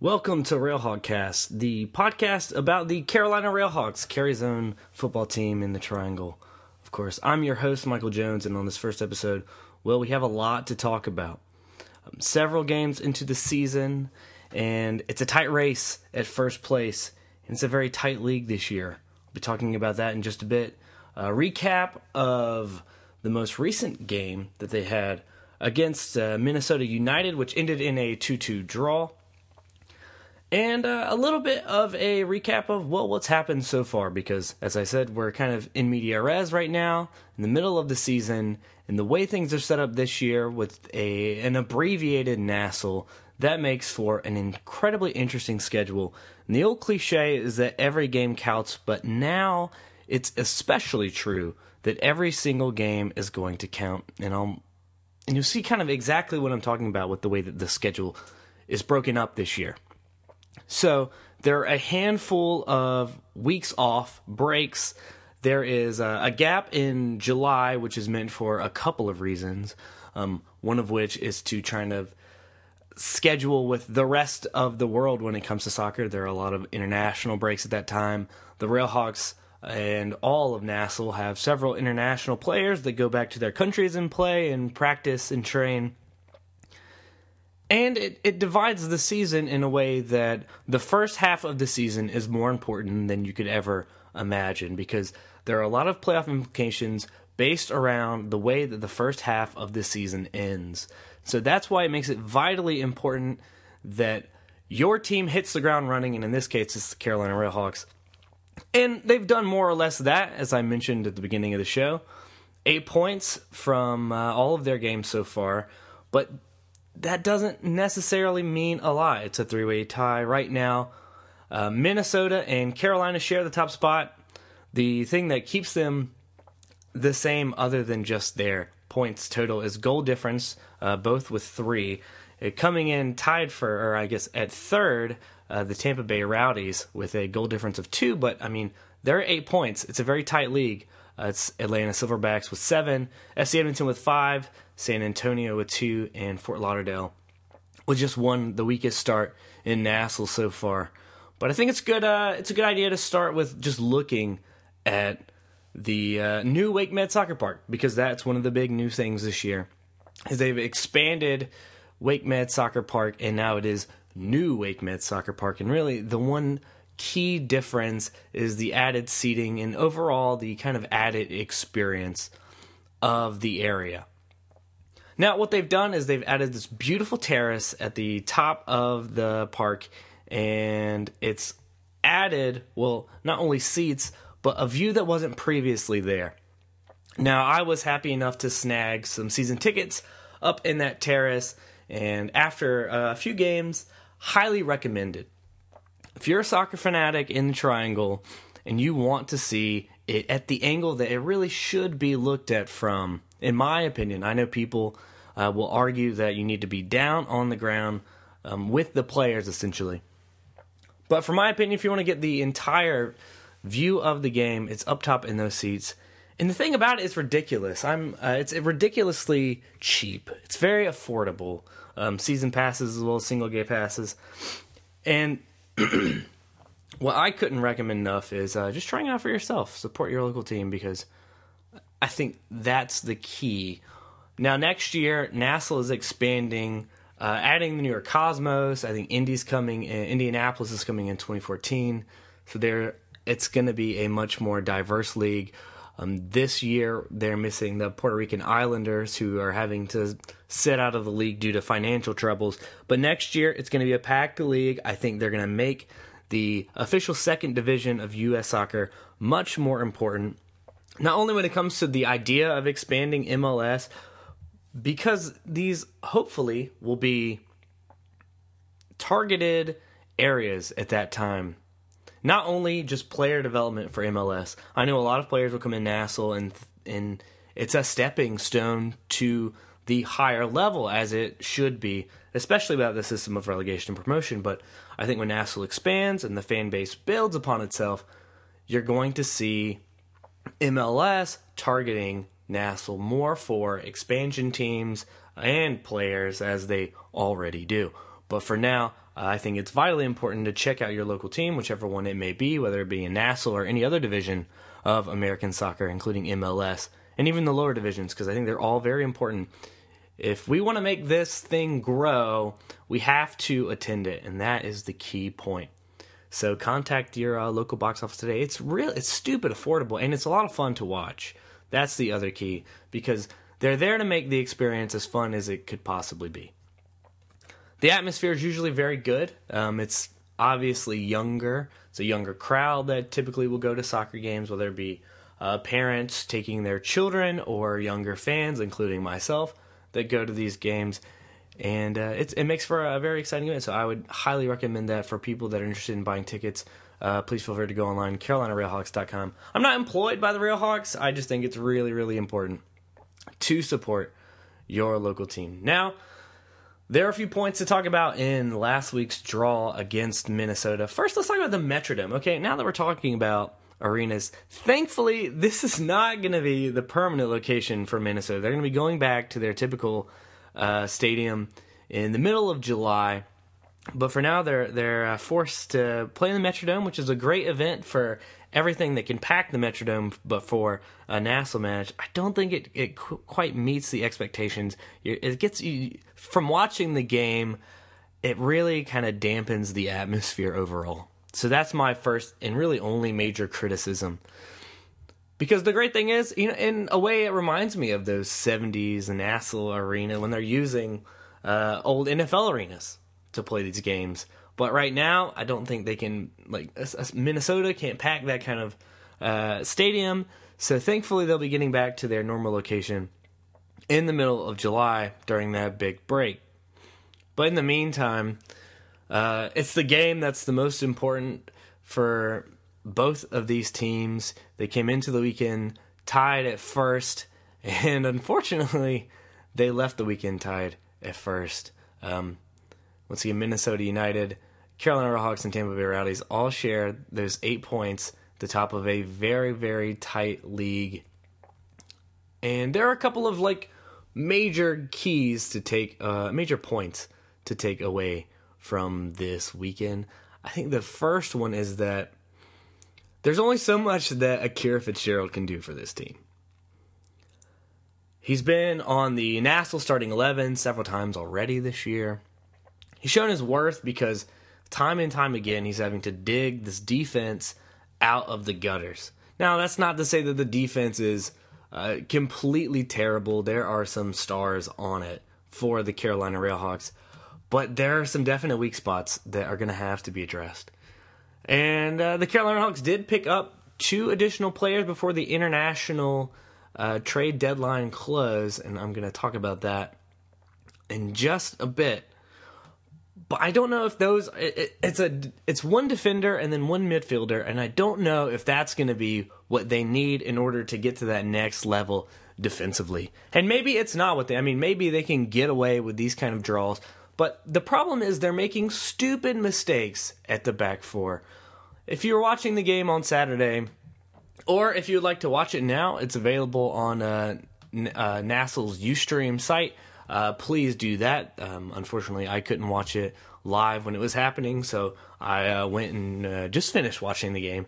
Welcome to Railhawkcast, the podcast about the Carolina Railhawks, Cary's own football team in the Triangle. Of course, I'm your host, Michael Jones, and on this first episode, well, we have a lot to talk about. Um, several games into the season, and it's a tight race at first place, and it's a very tight league this year. We'll be talking about that in just a bit. A recap of the most recent game that they had against uh, Minnesota United, which ended in a 2 2 draw and uh, a little bit of a recap of well what's happened so far because as i said we're kind of in media res right now in the middle of the season and the way things are set up this year with a an abbreviated NASL that makes for an incredibly interesting schedule. And the old cliche is that every game counts but now it's especially true that every single game is going to count. And I'll and you'll see kind of exactly what I'm talking about with the way that the schedule is broken up this year so there are a handful of weeks off, breaks. There is a, a gap in July, which is meant for a couple of reasons. Um, one of which is to try to schedule with the rest of the world when it comes to soccer. There are a lot of international breaks at that time. The Railhawks and all of NASL have several international players that go back to their countries and play and practice and train. And it, it divides the season in a way that the first half of the season is more important than you could ever imagine because there are a lot of playoff implications based around the way that the first half of the season ends. So that's why it makes it vitally important that your team hits the ground running, and in this case, it's the Carolina Railhawks. And they've done more or less that, as I mentioned at the beginning of the show. Eight points from uh, all of their games so far, but that doesn't necessarily mean a lot. It's a three way tie right now. Uh, Minnesota and Carolina share the top spot. The thing that keeps them the same, other than just their points total, is goal difference, uh, both with three. Uh, coming in tied for, or I guess at third, uh, the Tampa Bay Rowdies with a goal difference of two, but I mean, they're eight points. It's a very tight league. Uh, it's Atlanta Silverbacks with seven, FC Edmonton with five, San Antonio with two, and Fort Lauderdale with just one, the weakest start in NASL so far. But I think it's good. Uh, it's a good idea to start with just looking at the uh, new Wake Med Soccer Park because that's one of the big new things this year. Is they've expanded Wake Med Soccer Park and now it is new Wake Med Soccer Park. And really, the one key difference is the added seating and overall the kind of added experience of the area. Now, what they've done is they've added this beautiful terrace at the top of the park, and it's added, well, not only seats, but a view that wasn't previously there. Now, I was happy enough to snag some season tickets up in that terrace, and after a few games, highly recommended. If you're a soccer fanatic in the triangle and you want to see it at the angle that it really should be looked at from, in my opinion, I know people uh, will argue that you need to be down on the ground um, with the players essentially. But for my opinion, if you want to get the entire view of the game, it's up top in those seats. And the thing about it is ridiculous. I'm uh, it's ridiculously cheap. It's very affordable. Um, season passes as well as single game passes. And what I couldn't recommend enough is uh, just trying it out for yourself. Support your local team because I think that's the key now, next year, NASL is expanding, uh, adding the New York Cosmos. I think Indy's coming. In, Indianapolis is coming in 2014. So there, it's going to be a much more diverse league. Um, this year, they're missing the Puerto Rican Islanders, who are having to sit out of the league due to financial troubles. But next year, it's going to be a packed league. I think they're going to make the official second division of U.S. soccer much more important. Not only when it comes to the idea of expanding MLS, because these hopefully will be targeted areas at that time. Not only just player development for MLS. I know a lot of players will come in NASL and and it's a stepping stone to the higher level as it should be, especially about the system of relegation and promotion. But I think when NASL expands and the fan base builds upon itself, you're going to see MLS targeting NASL more for expansion teams and players as they already do. But for now, I think it's vitally important to check out your local team, whichever one it may be, whether it be in NASL or any other division of American soccer, including MLS and even the lower divisions, because I think they're all very important. If we want to make this thing grow, we have to attend it, and that is the key point. So contact your uh, local box office today. It's real, it's stupid affordable, and it's a lot of fun to watch. That's the other key because they're there to make the experience as fun as it could possibly be. The atmosphere is usually very good. Um, it's obviously younger. It's a younger crowd that typically will go to soccer games, whether it be uh, parents taking their children or younger fans, including myself, that go to these games. And uh, it makes for a very exciting event. So I would highly recommend that for people that are interested in buying tickets. Uh, please feel free to go online, CarolinaRailHawks.com. I'm not employed by the Railhawks. I just think it's really, really important to support your local team. Now, there are a few points to talk about in last week's draw against Minnesota. First, let's talk about the Metrodome. Okay, now that we're talking about arenas, thankfully, this is not going to be the permanent location for Minnesota. They're going to be going back to their typical uh, stadium in the middle of July. But for now, they're they're uh, forced to play in the Metrodome, which is a great event for everything that can pack the Metrodome. But for a NASL match, I don't think it it qu- quite meets the expectations. It gets you from watching the game. It really kind of dampens the atmosphere overall. So that's my first and really only major criticism. Because the great thing is, you know, in a way, it reminds me of those '70s NASL arena when they're using uh, old NFL arenas to play these games. But right now, I don't think they can like Minnesota can't pack that kind of uh, stadium. So thankfully, they'll be getting back to their normal location in the middle of July during that big break. But in the meantime, uh, it's the game that's the most important for both of these teams. They came into the weekend tied at first, and unfortunately, they left the weekend tied at first. Um, once again, Minnesota United, Carolina Hawks, and Tampa Bay Rowdies all share those eight points, the top of a very, very tight league. And there are a couple of like major keys to take, uh, major points to take away from this weekend. I think the first one is that there's only so much that Akira Fitzgerald can do for this team. He's been on the NASL starting 11 several times already this year. He's shown his worth because time and time again he's having to dig this defense out of the gutters. Now, that's not to say that the defense is uh, completely terrible. There are some stars on it for the Carolina Railhawks, but there are some definite weak spots that are going to have to be addressed. And uh, the Carolina Hawks did pick up two additional players before the international uh, trade deadline close, and I'm going to talk about that in just a bit. But I don't know if those it, it's a it's one defender and then one midfielder, and I don't know if that's going to be what they need in order to get to that next level defensively. And maybe it's not what they. I mean, maybe they can get away with these kind of draws. But the problem is they're making stupid mistakes at the back four. If you're watching the game on Saturday, or if you'd like to watch it now, it's available on uh, uh, NASL's Ustream site. Uh, please do that. Um, unfortunately, I couldn't watch it live when it was happening, so I uh, went and uh, just finished watching the game.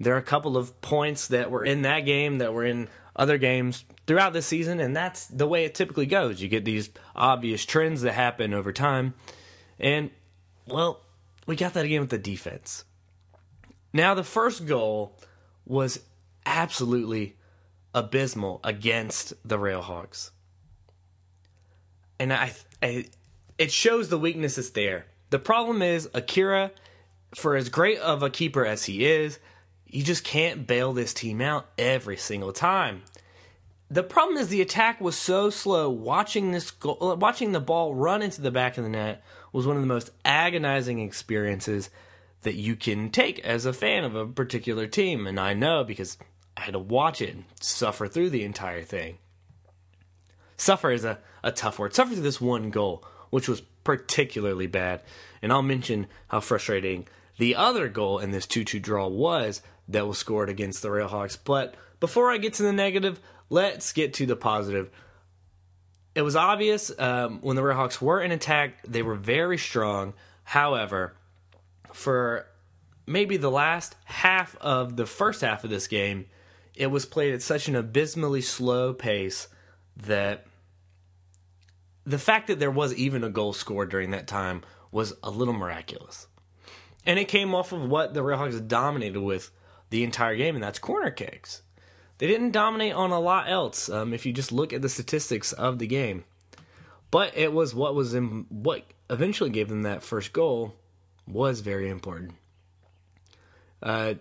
There are a couple of points that were in that game that were in other games throughout the season, and that's the way it typically goes. You get these obvious trends that happen over time, and well, we got that again with the defense. Now, the first goal was absolutely abysmal against the Railhawks. And I, I, it shows the weaknesses there. The problem is Akira, for as great of a keeper as he is, you just can't bail this team out every single time. The problem is the attack was so slow. Watching this, goal, watching the ball run into the back of the net was one of the most agonizing experiences that you can take as a fan of a particular team. And I know because I had to watch it and suffer through the entire thing. Suffer is a, a tough word. Suffer through this one goal, which was particularly bad. And I'll mention how frustrating the other goal in this 2 2 draw was that was scored against the Railhawks. But before I get to the negative, let's get to the positive. It was obvious um, when the Railhawks were in attack, they were very strong. However, for maybe the last half of the first half of this game, it was played at such an abysmally slow pace that the fact that there was even a goal scored during that time was a little miraculous. And it came off of what the Railhawks dominated with the entire game, and that's corner kicks. They didn't dominate on a lot else. Um, if you just look at the statistics of the game, but it was what was in what eventually gave them that first goal was very important. Uh,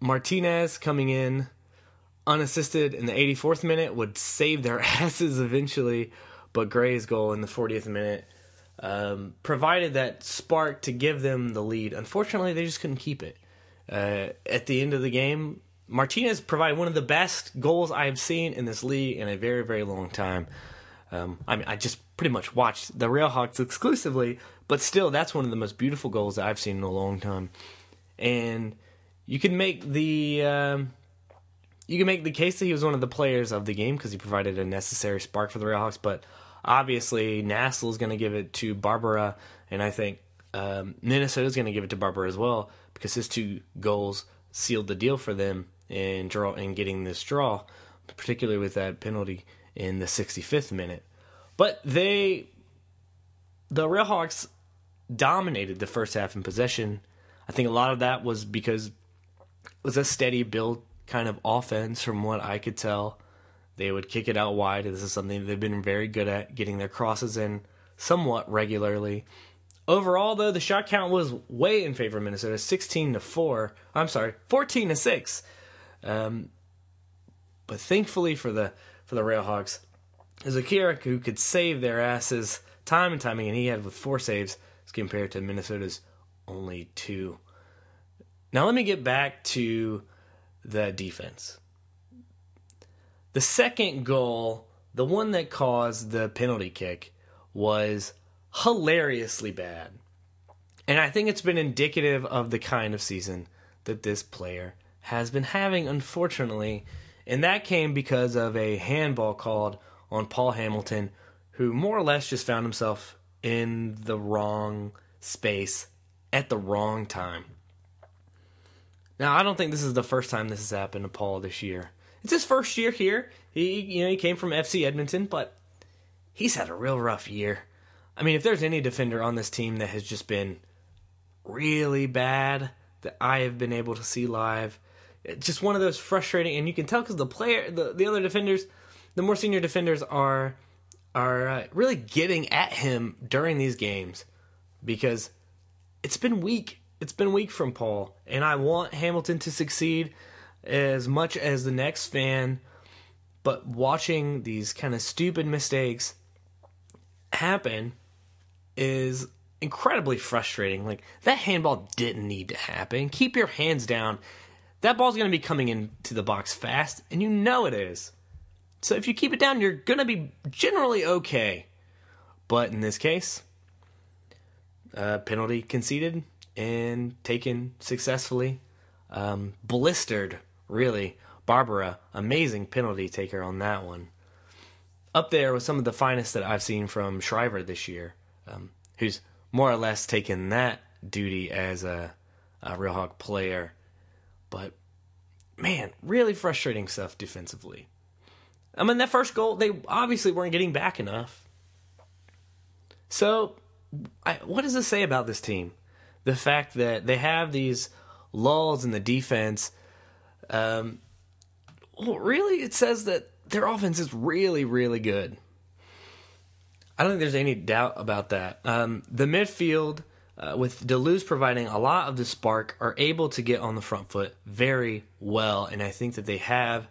Martinez coming in unassisted in the 84th minute would save their asses eventually, but Gray's goal in the 40th minute um, provided that spark to give them the lead. Unfortunately, they just couldn't keep it. Uh, at the end of the game, Martinez provided one of the best goals I've seen in this league in a very, very long time. Um, I mean, I just pretty much watched the Railhawks exclusively, but still, that's one of the most beautiful goals that I've seen in a long time. And you can make the um, you can make the case that he was one of the players of the game because he provided a necessary spark for the Railhawks. But obviously, NASL is going to give it to Barbara, and I think um, Minnesota is going to give it to Barbara as well because his two goals sealed the deal for them in draw in getting this draw, particularly with that penalty in the 65th minute. But they, the Railhawks, dominated the first half in possession. I think a lot of that was because it was a steady build kind of offense from what I could tell. They would kick it out wide. This is something they've been very good at getting their crosses in somewhat regularly. Overall, though, the shot count was way in favor of Minnesota, sixteen to four. I'm sorry, fourteen to six. Um, but thankfully for the for the Railhawks, is who could save their asses time and time again. He had with four saves as compared to Minnesota's only two. Now let me get back to the defense. The second goal, the one that caused the penalty kick, was hilariously bad. And I think it's been indicative of the kind of season that this player has been having, unfortunately. And that came because of a handball called on Paul Hamilton, who more or less just found himself in the wrong space at the wrong time. Now, I don't think this is the first time this has happened to Paul this year. It's his first year here. He, you know, he came from FC Edmonton, but he's had a real rough year. I mean, if there's any defender on this team that has just been really bad that I have been able to see live, it's just one of those frustrating, and you can tell because the player, the, the other defenders, the more senior defenders are are uh, really getting at him during these games because it's been weak it's been weak from Paul, and I want Hamilton to succeed as much as the next fan. But watching these kind of stupid mistakes happen is incredibly frustrating. Like that handball didn't need to happen. Keep your hands down. That ball's going to be coming into the box fast, and you know it is. So if you keep it down, you're going to be generally okay. But in this case, uh, penalty conceded and taken successfully. Um, blistered, really. Barbara, amazing penalty taker on that one. Up there with some of the finest that I've seen from Shriver this year, um, who's more or less taken that duty as a, a hawk player. But man, really frustrating stuff defensively. I mean, that first goal, they obviously weren't getting back enough. So, I, what does this say about this team? the fact that they have these lulls in the defense. Um, well, really, it says that their offense is really, really good. I don't think there's any doubt about that. Um, the midfield, uh, with Deleuze providing a lot of the spark, are able to get on the front foot very well, and I think that they have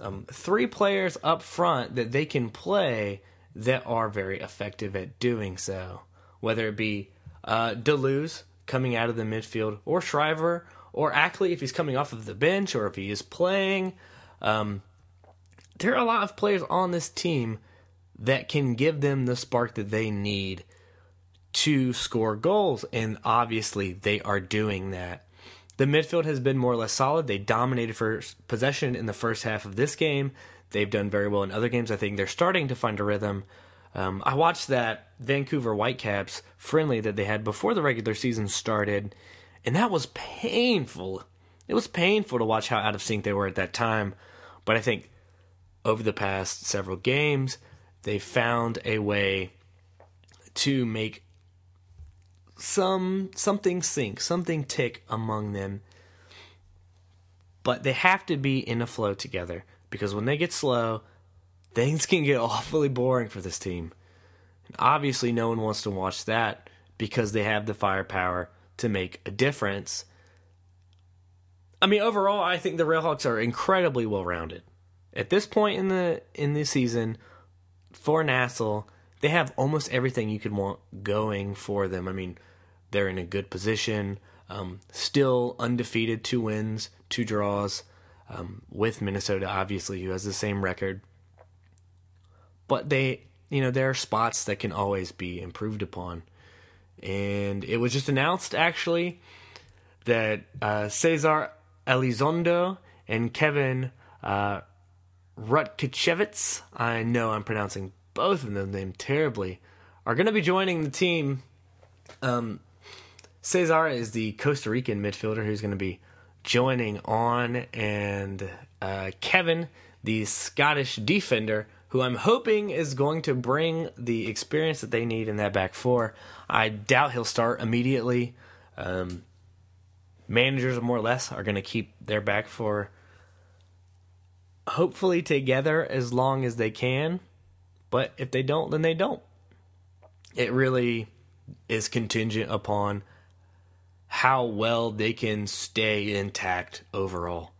um, three players up front that they can play that are very effective at doing so. Whether it be uh, Deleuze, coming out of the midfield, or Shriver, or Ackley if he's coming off of the bench, or if he is playing. Um, there are a lot of players on this team that can give them the spark that they need to score goals, and obviously they are doing that. The midfield has been more or less solid. They dominated for possession in the first half of this game. They've done very well in other games. I think they're starting to find a rhythm. Um, I watched that Vancouver Whitecaps friendly that they had before the regular season started, and that was painful. It was painful to watch how out of sync they were at that time. But I think over the past several games, they found a way to make some something sync, something tick among them. But they have to be in a flow together because when they get slow, things can get awfully boring for this team. And obviously, no one wants to watch that because they have the firepower to make a difference. I mean, overall, I think the Railhawks are incredibly well rounded. At this point in the in the season, for NASL, they have almost everything you could want going for them. I mean, they're in a good position, um, still undefeated, two wins, two draws, um, with Minnesota, obviously, who has the same record. But they, you know, there are spots that can always be improved upon. And it was just announced, actually, that uh, Cesar Elizondo and Kevin uh, Rutkachevitz, I know I'm pronouncing both of them names terribly, are going to be joining the team. Um, Cesar is the Costa Rican midfielder who's going to be joining on, and uh, Kevin, the Scottish defender, who I'm hoping is going to bring the experience that they need in that back four. I doubt he'll start immediately. Um, managers, more or less, are going to keep their back four hopefully together as long as they can. But if they don't, then they don't. It really is contingent upon how well they can stay intact overall.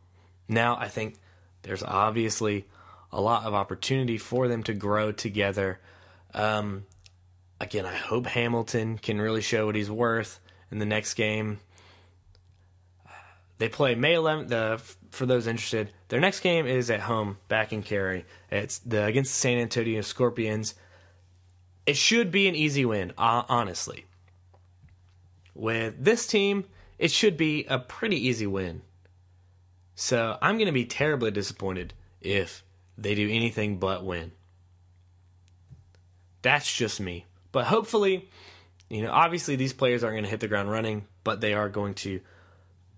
Now, I think there's obviously a lot of opportunity for them to grow together. Um, again, I hope Hamilton can really show what he's worth in the next game. They play May 11th. The, for those interested, their next game is at home, back in Cary. It's the against the San Antonio Scorpions. It should be an easy win, honestly. With this team, it should be a pretty easy win. So I'm going to be terribly disappointed if they do anything but win. That's just me. But hopefully, you know, obviously these players aren't going to hit the ground running, but they are going to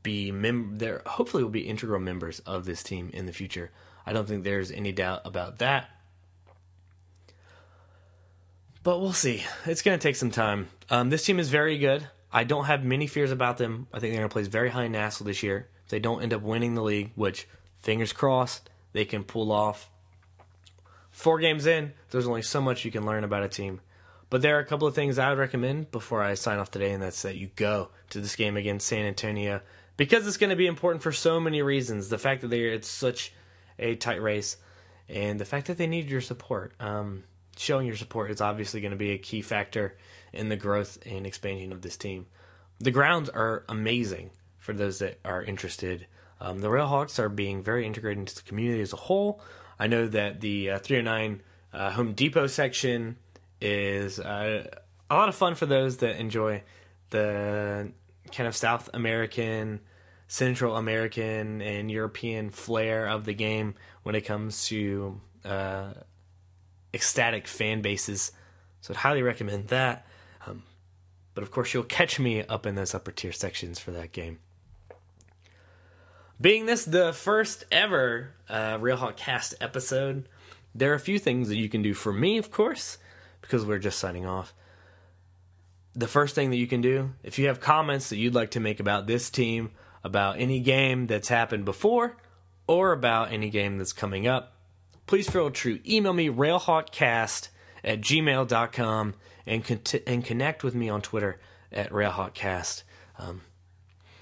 be mem- there hopefully will be integral members of this team in the future. I don't think there's any doubt about that. But we'll see. It's going to take some time. Um, this team is very good. I don't have many fears about them. I think they're going to play very high in NASL this year. If they don't end up winning the league, which fingers crossed they can pull off. Four games in, there's only so much you can learn about a team. But there are a couple of things I would recommend before I sign off today, and that's that you go to this game against San Antonio because it's going to be important for so many reasons. The fact that they it's such a tight race, and the fact that they need your support. Um, showing your support is obviously going to be a key factor in the growth and expansion of this team. The grounds are amazing for those that are interested. Um, the Railhawks are being very integrated into the community as a whole. I know that the uh, 309 uh, Home Depot section is uh, a lot of fun for those that enjoy the kind of South American, Central American, and European flair of the game when it comes to uh, ecstatic fan bases. So I'd highly recommend that. Um, but of course, you'll catch me up in those upper tier sections for that game. Being this the first ever uh, Railhawk Cast episode, there are a few things that you can do for me, of course, because we're just signing off the first thing that you can do, if you have comments that you'd like to make about this team, about any game that's happened before, or about any game that's coming up, please feel free to email me railhawkcast at gmail.com and, con- and connect with me on Twitter at railhawkcast. Um,